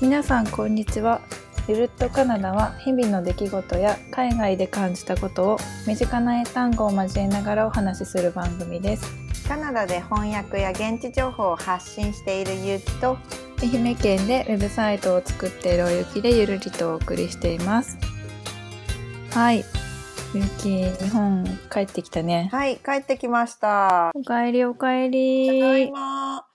皆さんこんにちは。ゆるっとカナダは日々の出来事や海外で感じたことを身近な英単語を交えながらお話しする番組です。カナダで翻訳や現地情報を発信しているゆうきと愛媛県でウェブサイトを作っているおゆきでゆるりとお送りしています。はい。ゆき日本帰ってきたね。はい帰ってきました。おかえりおかえただいりま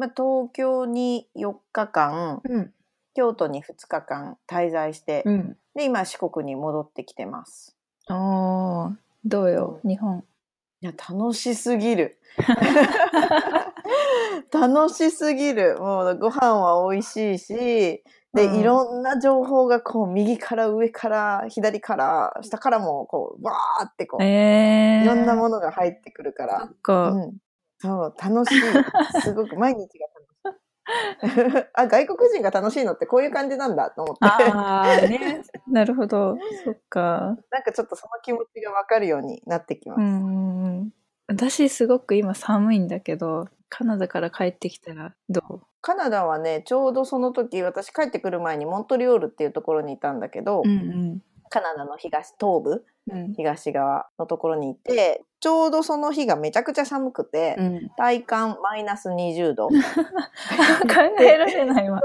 まあ、東京に4日間うん。京都に2日間滞在して、うん。で今四国に戻ってきてます。おーどうよ日本。いや楽しすぎる。楽しすぎる。もうご飯は美味しいしで、うん。いろんな情報がこう右から上から左から下からもこうバーってこう、えー、いろんなものが入ってくるから。うん、そう楽しい。すごく毎日が楽しい。あ外国人が楽しいのってこういう感じなんだと思って。ああね。なるほど。そっか。なんかちょっとその気持ちが分かるようになってきます。うん私すごく今寒いんだけどカナダから帰ってきたらどカナダはねちょうどその時私帰ってくる前にモントリオールっていうところにいたんだけど、ううんカナダの東東部うん。東側のところにいてちょうどその日がめちゃくちゃ寒くて、うん。体感マイナス20度。考えられないわ。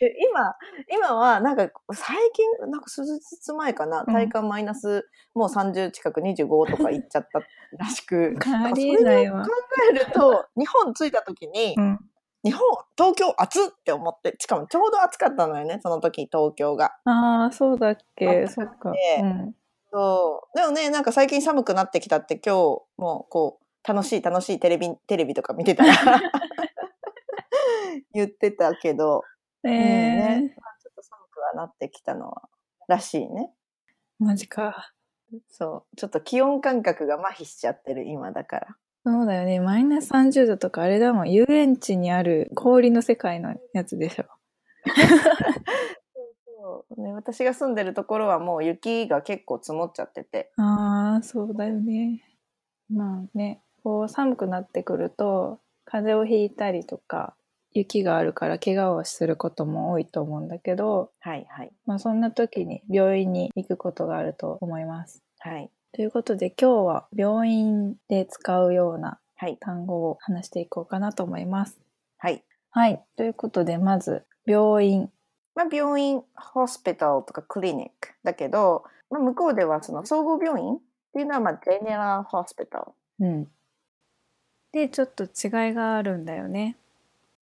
今今はなんか最近なんか数日前かなうん。体感マイナスもう30近く25とかいっちゃったらしく ありえないわ。それを考えると日本着いた時に、うん日本東京暑っって思ってしかもちょうど暑かったのよねその時東京が。ああそうだっけ。そっか。うん。そう。でもねなんか最近寒くなってきたって今日もうこう楽しい楽しいテレビテレビとか見てたら 言ってたけど、えうんーねちょっと寒くはなってきたのはらしいね。マジか。そう。ちょっと気温感覚が麻痺しちゃってる今だから。そうだよね。マイナス30度とかあれだもん。遊園地にある氷の世界のやつでしょ。そうね、私が住んでるところはもう雪が結構積もっちゃってて。ああそうだよね。まあねこう寒くなってくると風邪をひいたりとか雪があるから怪我をすることも多いと思うんだけど、はいはい。まあ、そんな時に病院に行くことがあると思います。はいということで今日は病院で使うようなはい単語を話していこうかなと思います。はい。はい。ということでまず病院。まあ、病院、ホスピタルとかクリニックだけど、まあ、向こうではその総合病院っていうのはまあジェネラルホスピタル。うん。でちょっと違いがあるんだよね。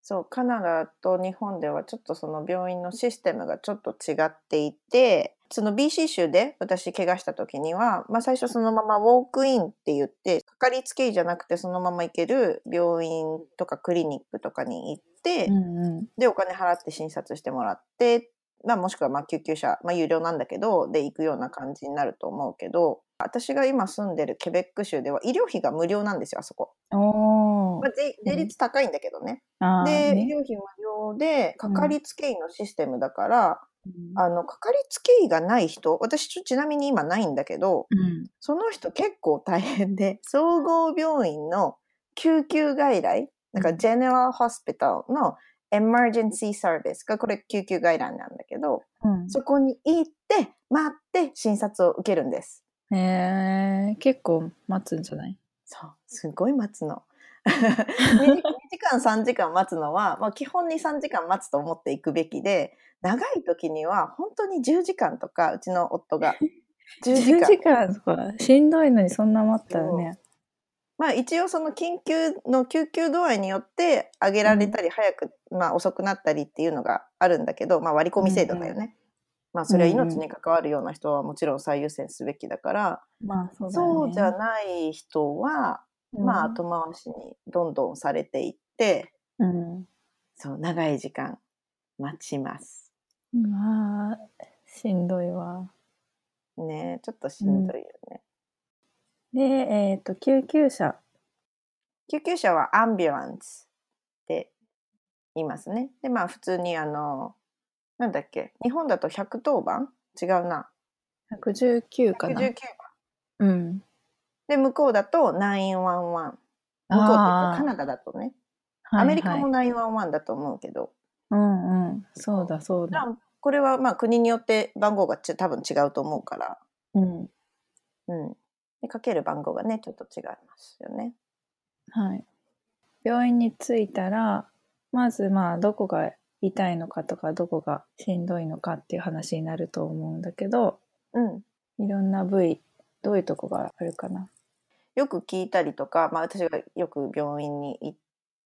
そうカナダと日本ではちょっとその病院のシステムがちょっと違っていてその BC 州で私怪我した時には、まあ、最初そのままウォークインって言ってかかりつけ医じゃなくてそのまま行ける病院とかクリニックとかに行って、うんうん。でお金払って診察してもらって、まあ、もしくはまあ救急車、まあ、有料なんだけどで行くような感じになると思うけど私が今住んでるケベック州では医療費が無料なんですよあそこ、まあ、税税率高いんだけどね。あーで、ね。医療費無料でかかりつけ医のシステムだから、うんあのかかりつけ医がない人私ちょちなみに今ないんだけどうん。その人結構大変で 総合病院の救急外来なんかうん。ジェネラルホスピタルのエマージェンシーサービスがこれ救急外来なんだけどうん。そこに行って待って診察を受けるんです。えー、結構待つんじゃない？そう。すごい待つの。2, 時間3時間待つのは、まあ、基本に3時間待つと思っていくべきで長い時には本当に10時間とかうちの夫が 10時間10時間とかしんどいのにそんな待ったらね。まあ一応その緊急の救急度合いによって上げられたり早く、まあ遅くなったりっていうのがあるんだけど、まあ割り込み制度だよね。まあそれは命に関わるような人はもちろん最優先すべきだから。そうじゃない人は、まあ後回しにどんどんされていって、うん。そう長い時間待ちます。まあ、しんどいわ。ねちょっとしんどいよね。で、えっ、と、救急車。救急車はアンビュランスって言いますね。で、まあ普通にあの、なんだっけ、日本だと110番？違うな。119かな。119う番。ん。で、向こうだと911。向こうっていうかあーカナダだとね。アメリカも911だと思うけど。うんうんうん、そうだそうだ。これはまあ国によって番号がち多分違うと思うから、うん。うん。で、かける番号がね、ちょっと違いますよね。はい。病院に着いたら、まずまあどこが痛いのかとかどこがしんどいのかっていう話になると思うんだけど、うん。いろんな部位、どういうとこがあるかな？よく聞いたりとか、まあ私がよく病院に行っ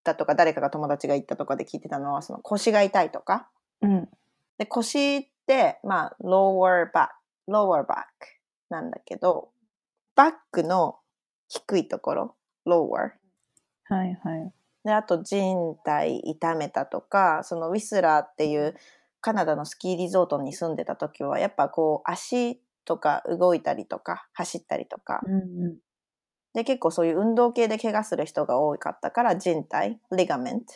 たとか、誰かが友達が行ったとかで聞いてたのは、その腰が痛いとか。うん。で、腰って、まあ、lower back、lower back なんだけど、バックの低いところ、lower。はいはい。で、あと人体痛めたとか、そのウィスラーっていうカナダのスキーリゾートに住んでた時は、やっぱこう足とか動いたりとか走ったりとか、うんうん。で、結構そういう運動系で怪我する人が多かったから人体、リガメント。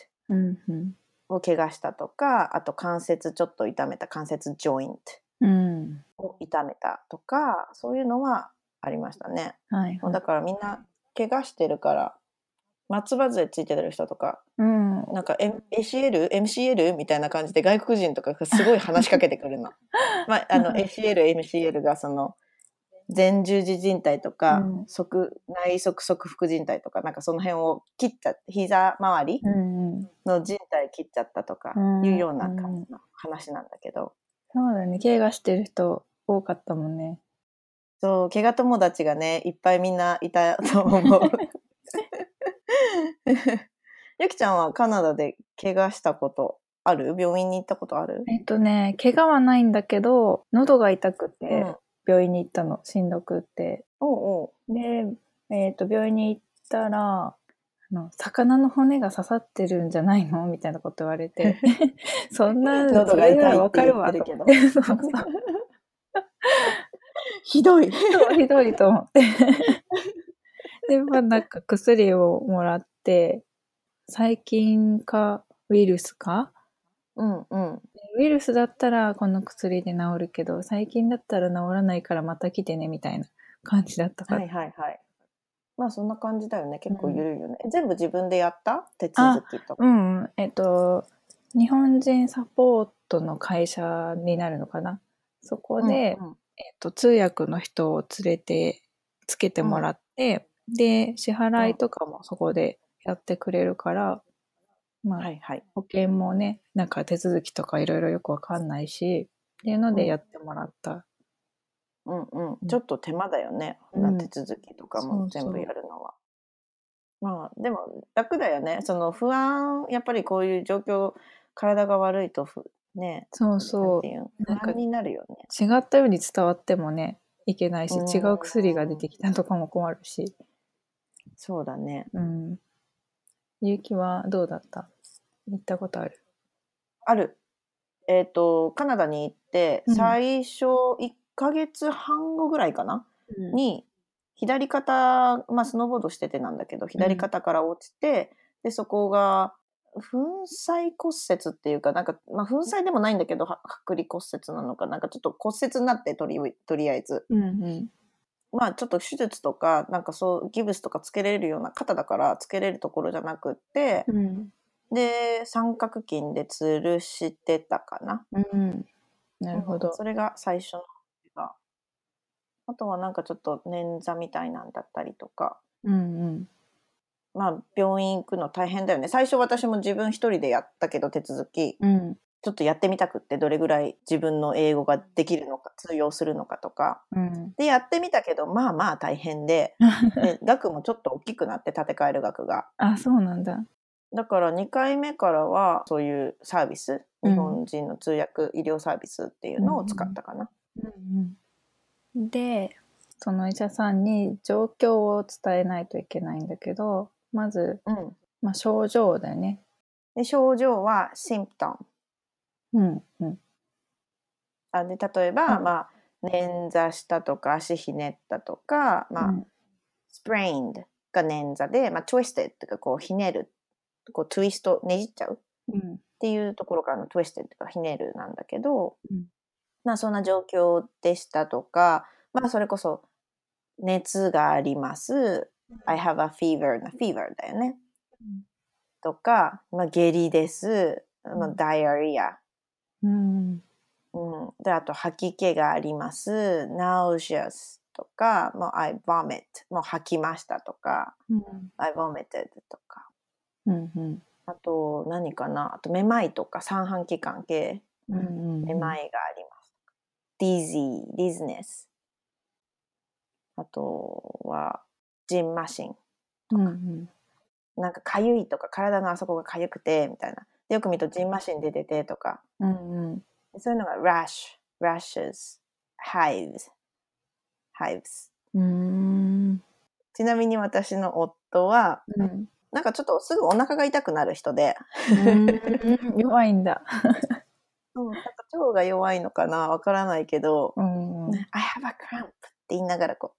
を怪我したとか、あと関節ちょっと痛めた関節ジョイントうん。を痛めたとか、そういうのはありましたね。はい、はい。だからみんな怪我してるから、松葉杖ついてる人とか、うん。なんか、M、ACL? MCL? みたいな感じで外国人とかがすごい話しかけてくるの。まあ、あの ACL、MCL がその前十字靭帯とか、うん側内側側副靭帯とか、なんかその辺を切っちゃ膝周り。の靭帯切っちゃったとかうんいうような感じの話なんだけど、そうだね。怪我してる人多かったもんね。そう、怪我友達がね、いっぱいみんないたと思う。ゆきちゃんはカナダで怪我したことある？病院に行ったことある？えっとね、怪我はないんだけど、喉が痛くうてん。病院に行ったの。しんどくって。おうおう。で、えっ、と、病院に行ったら、あの、魚の骨が刺さってるんじゃないの？みたいなこと言われて。そんな、喉が痛いわかるわけど。ひどい。ひどいと思って。で、まあなんか薬をもらって、細菌かウイルスか？うんうん。ウイルスだったらこの薬で治るけど、細菌だったら治らないからまた来てねみたいな感じだったから。はいはいはい。まあそんな感じだよね。結構ゆるいよね。全部自分でやった手続きとか。うんうん。えっと、日本人サポートの会社になるのかな。そこで、うんうんえっと、通訳の人を連れてつけてもらって、で、支払いとかもそこでやってくれるから、まあ、はいはい。保険もね、なんか手続きとかいろいろよくわかんないし、っていうのでやってもらった。うんうんう。んちょっと手間だよね。うん手続きとかもそうそう全部やるのは。まあでも楽だよね。その不安、やっぱりこういう状況、体が悪いとふね、そうそうなになるよね。違ったように伝わってもね、いけないし、うん違う薬が出てきたとかも困るし。そうだね。うん。ゆうきはどうだった？行ったことある？ある。えっ、と、カナダに行って、うん最初1ヶ月半後ぐらいかな、に、左肩、まあスノーボードしててなんだけど、左肩から落ちて、で、そこが、粉砕骨折っていうか、なんか、まあ粉砕でもないんだけど、は剥離骨折なのか、なんかちょっと骨折になって、とりとりあえず。うんうん。まあちょっと手術とか、なんかそう、ギブスとかつけれるような肩だからつけれるところじゃなくって、うん。で、三角筋で吊るしてたかな。うん。なるほど。それが最初のが。あとはなんかちょっと捻挫みたいなんだったりとか。うんうん。まあ病院行くの大変だよね。最初私も自分一人でやったけど手続き。うん。ちょっとやってみたくってどれぐらい自分の英語ができるのか通用するのかとか。うん。でやってみたけどまあまあ大変で。で額もちょっと大きくなって建て替える額が。あ、そうなんだ。だから2回目からはそういうサービス、うん日本人の通訳医療サービスっていうのを使ったかな。うんうん。で、その医者さんに状況を伝えないといけないんだけど、まず、うん。まあ、症状だよね。で症状はシンプトム。うんうん。あで例えば、うんまあ、捻挫したとか足ひねったとか、まあうん sprained が捻挫で、まあ、twisted とかこうひねるこうツイストねじっちゃう？っうん。ていうところからの twisted とかひねるなんだけど、うん。まあそんな状況でしたとかまあそれこそ熱があります、I have a fever な fever だよね、うん。とか、まあ、下痢です、まあ、うん。ダイアリアうん。うん、で、あと吐き気があります。nauseous とか、もう I vomit もう吐きましたとか、うん。I vomited とか。うん。うん。あと何かな？あとめまいとか三半規管系うん。めまいがあります。dizzy, dizziness あとはジンマシンうん。うん。なんかかゆいとか体のあそこがかゆくてみたいなでよく見るとジンマシン出ててとかうん。うん。そういうのが rash, rashes, hives, hives うん。ちなみに私の夫はうん。なんかちょっとすぐお腹が痛くなる人で、弱いんだ。うん、なんか腸が弱いのかなわからないけど、うん。I have a cramp って言いながらこ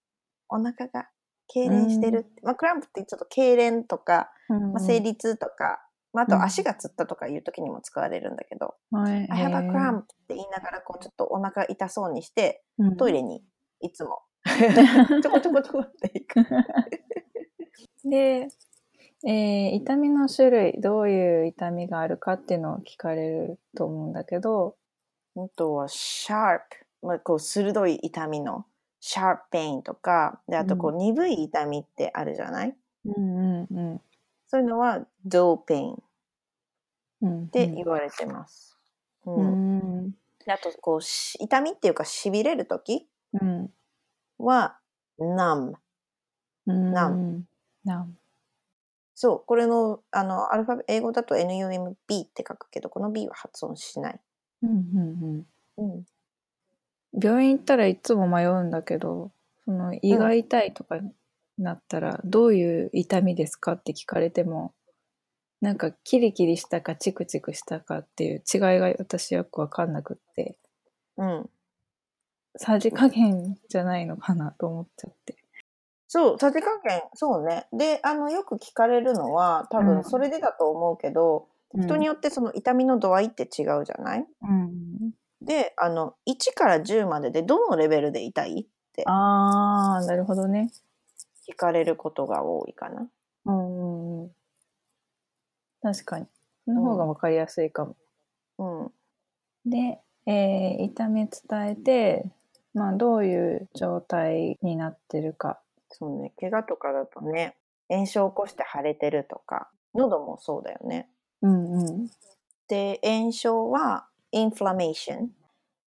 うお腹が痙攣してるって、まあクランプってちょっと痙攣とか、まあ、生理痛とか、まあ、あと足がつったとかいう時にも使われるんだけど、はい。I have a cramp って言いながらこうちょっとお腹痛そうにしてうん。トイレにいつも。ちょこちょこちょこって行く。で、えー痛みの種類、どういう痛みがあるかっていうのを聞かれると思うんだけど、あとは sharp、まあ、こう鋭い痛みの sharp pain とかであとこう鈍い痛みってあるじゃない、うんうんうん。そういうのは dull pain っうん、て言われてます。ううんん。であとこうし痛みっていうかしびれる時うん。はうん。なんなん。そうこれのあのアルファベ英語だと NUMB って書くけどこの B は発音しない。うんうんうん、うん。病院行ったらいつも迷うんだけど、その胃が痛いとかになったら、どういう痛みですかって聞かれても、なんかキリキリしたかチクチクしたかっていう違いが私よくわかんなくって、うん、さじ加減じゃないのかなと思っちゃって。そうさじ加減そうねであのよく聞かれるのは多うん分それでだと思うけど、人によってその痛みの度合いって違うじゃない？うん。であの1から10まででどのレベルで痛い？ってああ、なるほどね。聞かれることが多いかな。うんうんうん。確かに。その方がわかりやすいかも。うんで、えー痛み伝えて、まあ、どういう状態になってるか。そうね怪我とかだとね炎症を起こして腫れてるとか喉もそうだよね。うんうん。で炎症は inflammation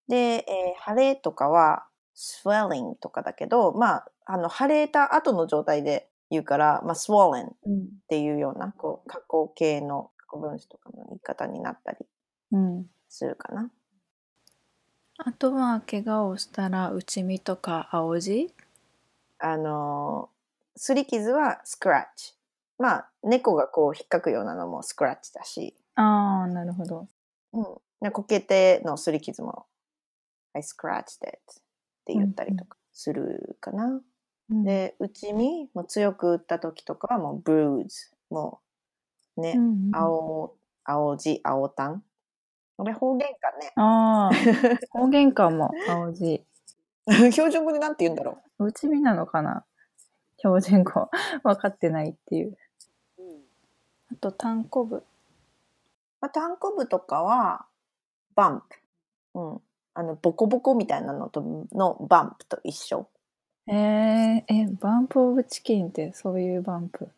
で、えー腫れとかは swelling とかだけどまああの腫れた後の状態で言うから、まあ、swollen っうん。ていうようなこう加工系の過去分詞とかの言い方になったりうん。するかな。あとは、怪我をしたら、内身とか青じあのー、すり傷はスクラッチ。まあ、猫がこう引っかくようなのもスクラッチだし、ああ、なるほど。うん。でこけてのすり傷も、I scratched it って言ったりとかするかな。うん、で、内身も強く打った時とかはもう bruise。もうね、うんうん、青、青字、青タン。これ方言かね。ああ、方言かも、青じ。標準語でなんて言うんだろ内身なのかな？標準語。分かってないっていう。う。あと、単行部。まあ、単行部とかは、バンプ。うん。あの、ボコボコみたいなのと、のバンプと一緒。えー、え、バンプオブチキンってそういうバンプ？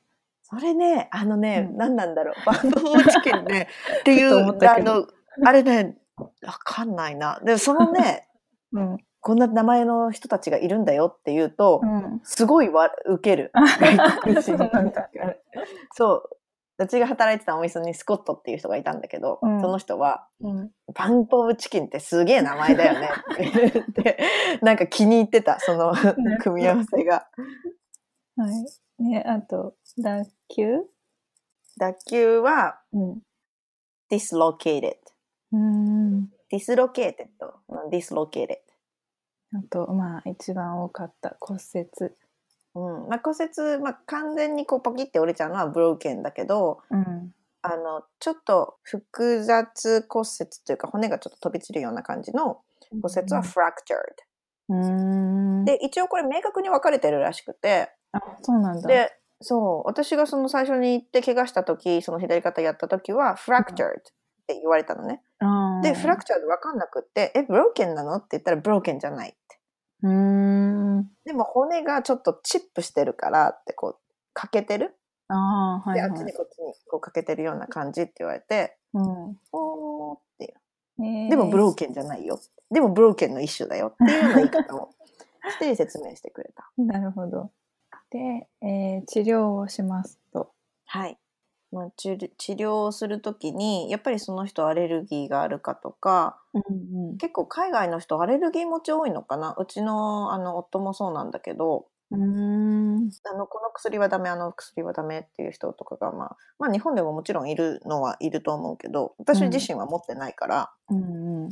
それね、あのね、うん何なんだろう？バンプオブチキンね、っていう、あの、あれね、わかんないな。でもそのね、うん。こんな名前の人たちがいるんだよって言うと、うん。すごいわ受ける。外国人そう。私が働いてたお店にスコットっていう人がいたんだけど、うんその人は、うん。バンプオブチキンってすげえ名前だよねってなんか気に入ってた、その組み合わせが。はい。ね、あと、脱臼？脱臼はうん。dislocated。うん。dislocated。dislocated。あと、まあ、一番多かった骨折。うん。まあ骨折、まあ完全にこうパキって折れちゃうのは broken だけど、うん。あの、ちょっと複雑骨折というか骨がちょっと飛び散るような感じの骨折は fractured。うん。で、一応これ明確に分かれてるらしくて、あ、そうなんだ。で、そう、私がその最初に行って怪我した時、その左肩やった時は fractured って言われたのね。あーで、フラクチャーで分かんなくって、え、ブローケンなの？って言ったらブローケンじゃないって。うーん。でも骨がちょっとチップしてるからってこう、欠けてる？ああ、はいで、はい。あっちにこっちにこう欠けてるような感じって言われて、うんおーっていう。えーでもブローケンじゃないよ。でもブローケンの一種だよっていうような言い方を して説明してくれた。なるほど。で、えー治療をしますと。はい。まあ、治療治療をするときに、やっぱりその人アレルギーがあるかとか、うんうん。結構海外の人アレルギー持ち多いのかな？うちのあの夫もそうなんだけど、うーん。あのこの薬はダメあの薬はダメっていう人とかが、まあ、まあ日本でももちろんいるのはいると思うけど私自身は持ってないから、うんうん。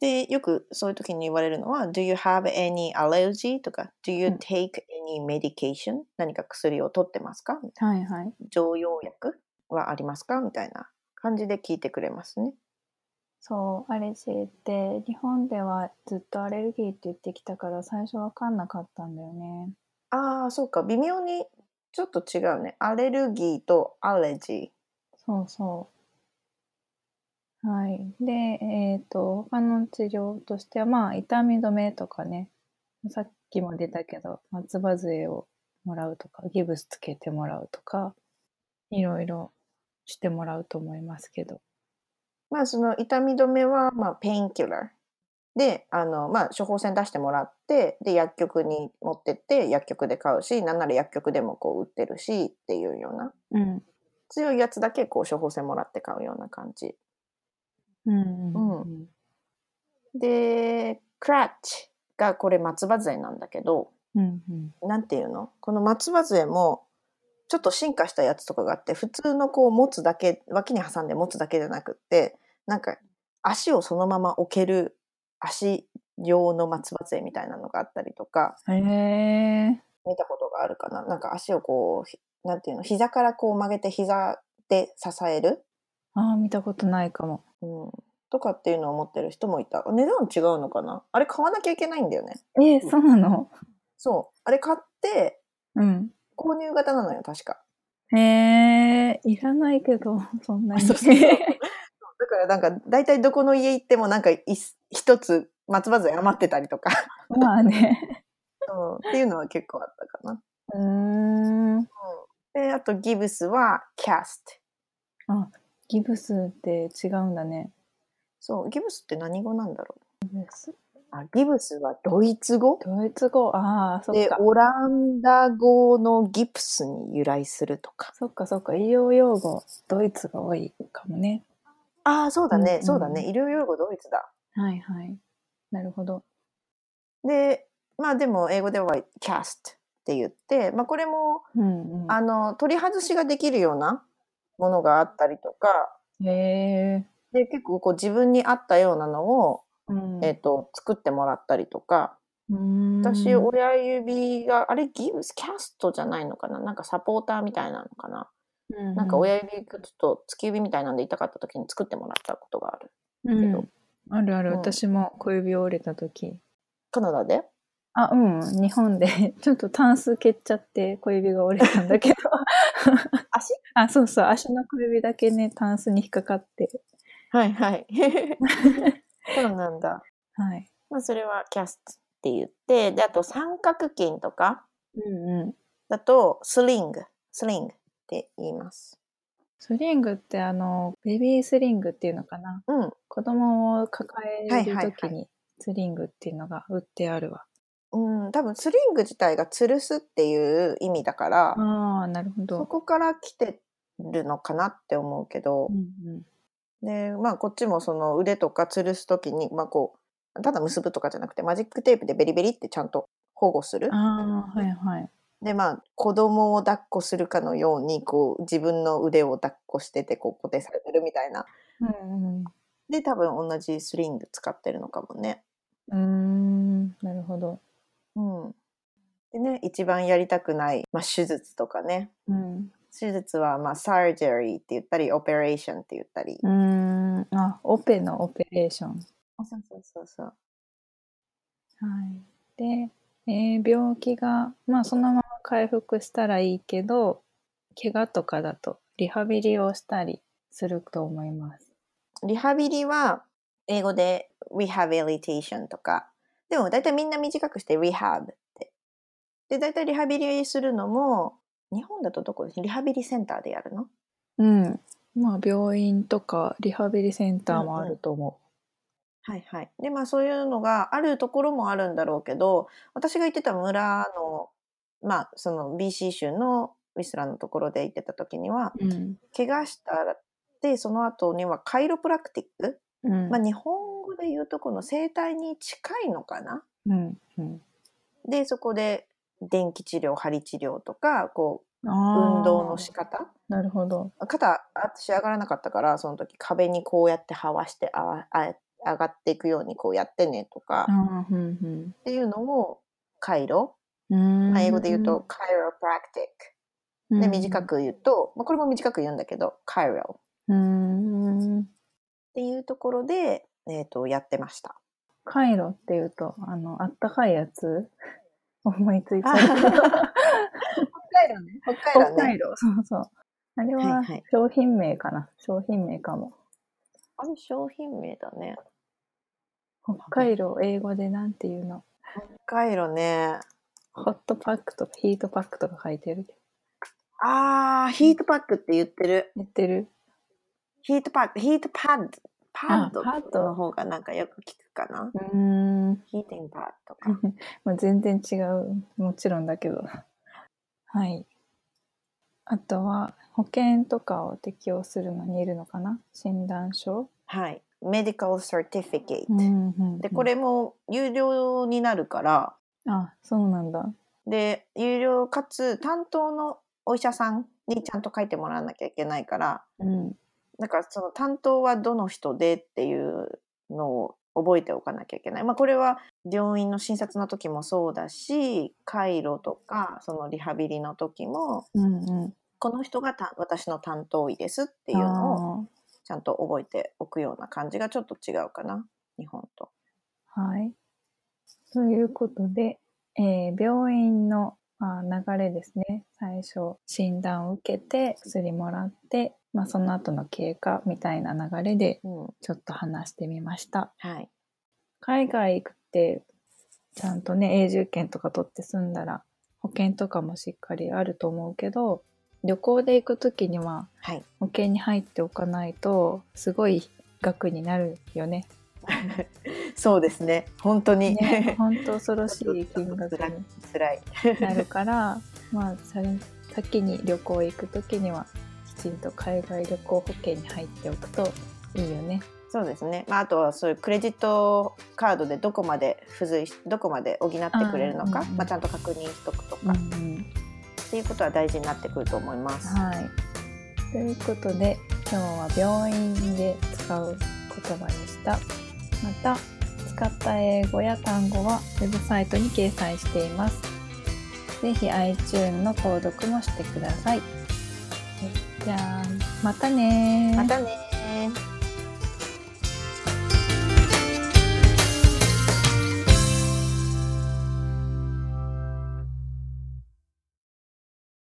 でよくそういう時に言われるのは「Do you have any allergy?」とか「Do you うん take any medication?」何か薬を取ってますか？はいはい。常用薬はありますか？みたいな感じで聞いてくれますね。そう、アレルギーって日本ではずっとアレルギーって言ってきたから最初わかんなかったんだよね。ああそうか微妙にちょっと違うね。アレルギーとアレジそうそう。はい。で、えっ、と、他の治療としては、まあ、痛み止めとかね、さっきも出たけど、松葉杖をもらうとか、ギブスつけてもらうとか、いろいろしてもらうと思いますけど。まあその痛み止めはまあ painkiller であのまあ処方箋出してもらってで薬局に持ってって薬局で買うしなんなら薬局でもこう売ってるしっていうようなうん。強いやつだけこう処方箋もらって買うような感じうん。でクラッチがこれ松葉杖なんだけどうんうん。なんていうの？この松葉杖もちょっと進化したやつとかがあって普通のこう持つだけ脇に挟んで持つだけじゃなくってなんか足をそのまま置ける足用の松葉杖みたいなのがあったりとかへえ。見たことがあるかな？なんか足をこうひなんていうの？膝からこう曲げて膝で支える、ああ、見たことないかも。うん、とかっていうのを持ってる人もいた値段違うのかな？あれ買わなきゃいけないんだよねえー、そうなの？そうあれ買ってうん。購入型なのよ確かへえ、いらないけど、そんなに。そうそうそうだからなんか大体どこの家行ってもなんかい一つ松葉杖余ってたりとか、まあね。うん、っていうのは結構あったかな。うーん。で、あとギブスはキャスト。あ、ギブスって違うんだね。そう、ギブスって何語なんだろギブス？うあギブスはドイツ語？ドイツ語、ああ、そっで、か。オランダ語のギプスに由来するとか。そっかそっか、医療用語、ドイツが多いかもね。ああ、そうだね、うんうんそうだね。医療用語ドイツだ。はいはい。なるほど。で、まあでも英語ではキャストって言って、まあこれも、うんうん。あの、取り外しができるようなものがあったりとか、へえ。で、結構こう自分に合ったようなのを、うん。えっ、と、作ってもらったりとか、うーん。私、親指が、あれ、ギブス、キャストじゃないのかな？なんかサポーターみたいなのかな、うんなんか親指がちょっと突き指みたいなんで痛かった時に作ってもらったことがある。うん。けどあるある、うん。私も小指折れた時。カナダで？あ、うん、日本で ちょっとタンス蹴っちゃって小指が折れたんだけど。足？あ、そうそう、足の小指だけね、タンスに引っかかって。はいはい。そうなんだ。はい。まあ、それはキャストって言って、で、あと三角筋とかうんうん。だと、スリング、スリングって言います。スリングってあの、ベビースリングっていうのかな。うん。子供を抱える時にスリングっていうのが売ってあるわ。うん、多分スリング自体が吊るすっていう意味だから、ああ、なるほそど。こから来てるのかなって思うけどう、んで、まあこっちもその腕とか吊るすときに、まあこう、ただ結ぶとかじゃなくてマジックテープでベリベリってちゃんと保護するうん、。ああ、はいはい。で、まあ子供を抱っこするかのように、こう自分の腕を抱っこしててこう固定されてるみたいな。うんで、多分同じスリング使ってるのかもね。うん。うーん、なるほど。うん。でね、一番やりたくない、まあ手術とかね。うん。手術はまあサージェリーって言ったり、オペレーションって言ったり。うーん、あ、オペのオペレーション。あそうそうそうそう。はい。で、えー病気が、まあそのまま回復したらいいけど、怪我とかだとリハビリをしたりすると思います。リハビリは、英語で rehabilitation とか。でも大体みんな短くして rehab って。で、大体リハビリするのも、日本だとどこでリハビリセンターでやるの？うん。まあ病院とかリハビリセンターもあると思はいはい。で、まあそういうのがあるところもあるんだろうけど、私が行ってた村の、まあその BC 州のウィスラーのところで行ってた時には、う。うん。怪我したら、で、その後にはカイロプラクティック。うん。まあ日本語で言うとこの整体に近いのかな？うん。うん。で、そこで電気治療、針治療とか、こう、運動の仕方？なるほど。肩、私上がらなかったから、その時壁にこうやって這わしてあわあ上がっていくようにこうやってねとか、ああ、うんっていうのをカイロ、うん。まあ、英語で言うと、カイロプラクティック。で、短く。く言うと、まあ、これも短く言うんだけど、カイロうん。っていうところで、えっ、と、やってました。カイロっていうと、あの、あったかいやつ？思いついちゃあう。北海道ね。北海道ね。北海道。そうそう。あれははいはい商品名かな。商品名かも。あれ商品名だね。北海道、英語でなんていうの？北海道ね。ホットパックとかヒートパックとか書いてる。あー、ヒートパックって言ってる。言ってるheat pack、heat pad。pad あ pad の方がなんかよく聞くかな。うーん。 heating padとか。まあ、全然違う。もちろんだけど。はい。あとは、保険とかを適用するのにいるのかな？診断書、はい。medical certificate。うんうんで、これも有料になるから、あ、そうなんだ。で、有料かつ担当のお医者さんにちゃんと書いてもらわなきゃいけないから、うん。だからその担当はどの人でっていうのを覚えておかなきゃいけない。まあこれは病院の診察の時もそうだし、回路とかそのリハビリの時も、うんうん。この人がた私の担当医ですっていうのをあちゃんと覚えておくような感じがちょっと違うかな、日本と。ーはい。ということで、えー病院のあ流れですね。最初、診断を受けて、薬もらって、まあ、その後の経過みたいな流れで、うん。ちょっと話してみました。はい。海外行くって、ちゃんとね、永住権とか取って住んだら、保険とかもしっかりあると思うけど、旅行で行くときにははい。保険に入っておかないと、すごい額になるよね。そうですね。本当に。ね、本当恐ろしい金額に辛い。なるから、まあ、先に旅行行くときには、きちんと海外旅行保険に入っておくといいよね。そうですね。まあ、あとはそういうクレジットカードでどこまで付随し、どこまで補ってくれるのか、うんうんまあ、ちゃんと確認しとくとか、うんうっんていうことは大事になってくると思います。はい。ということで今日は病院で使う言葉でした。また使った英語や単語はウェブサイトに掲載しています。ぜひ iTunes の購読もしてください。じゃあまたねまたね。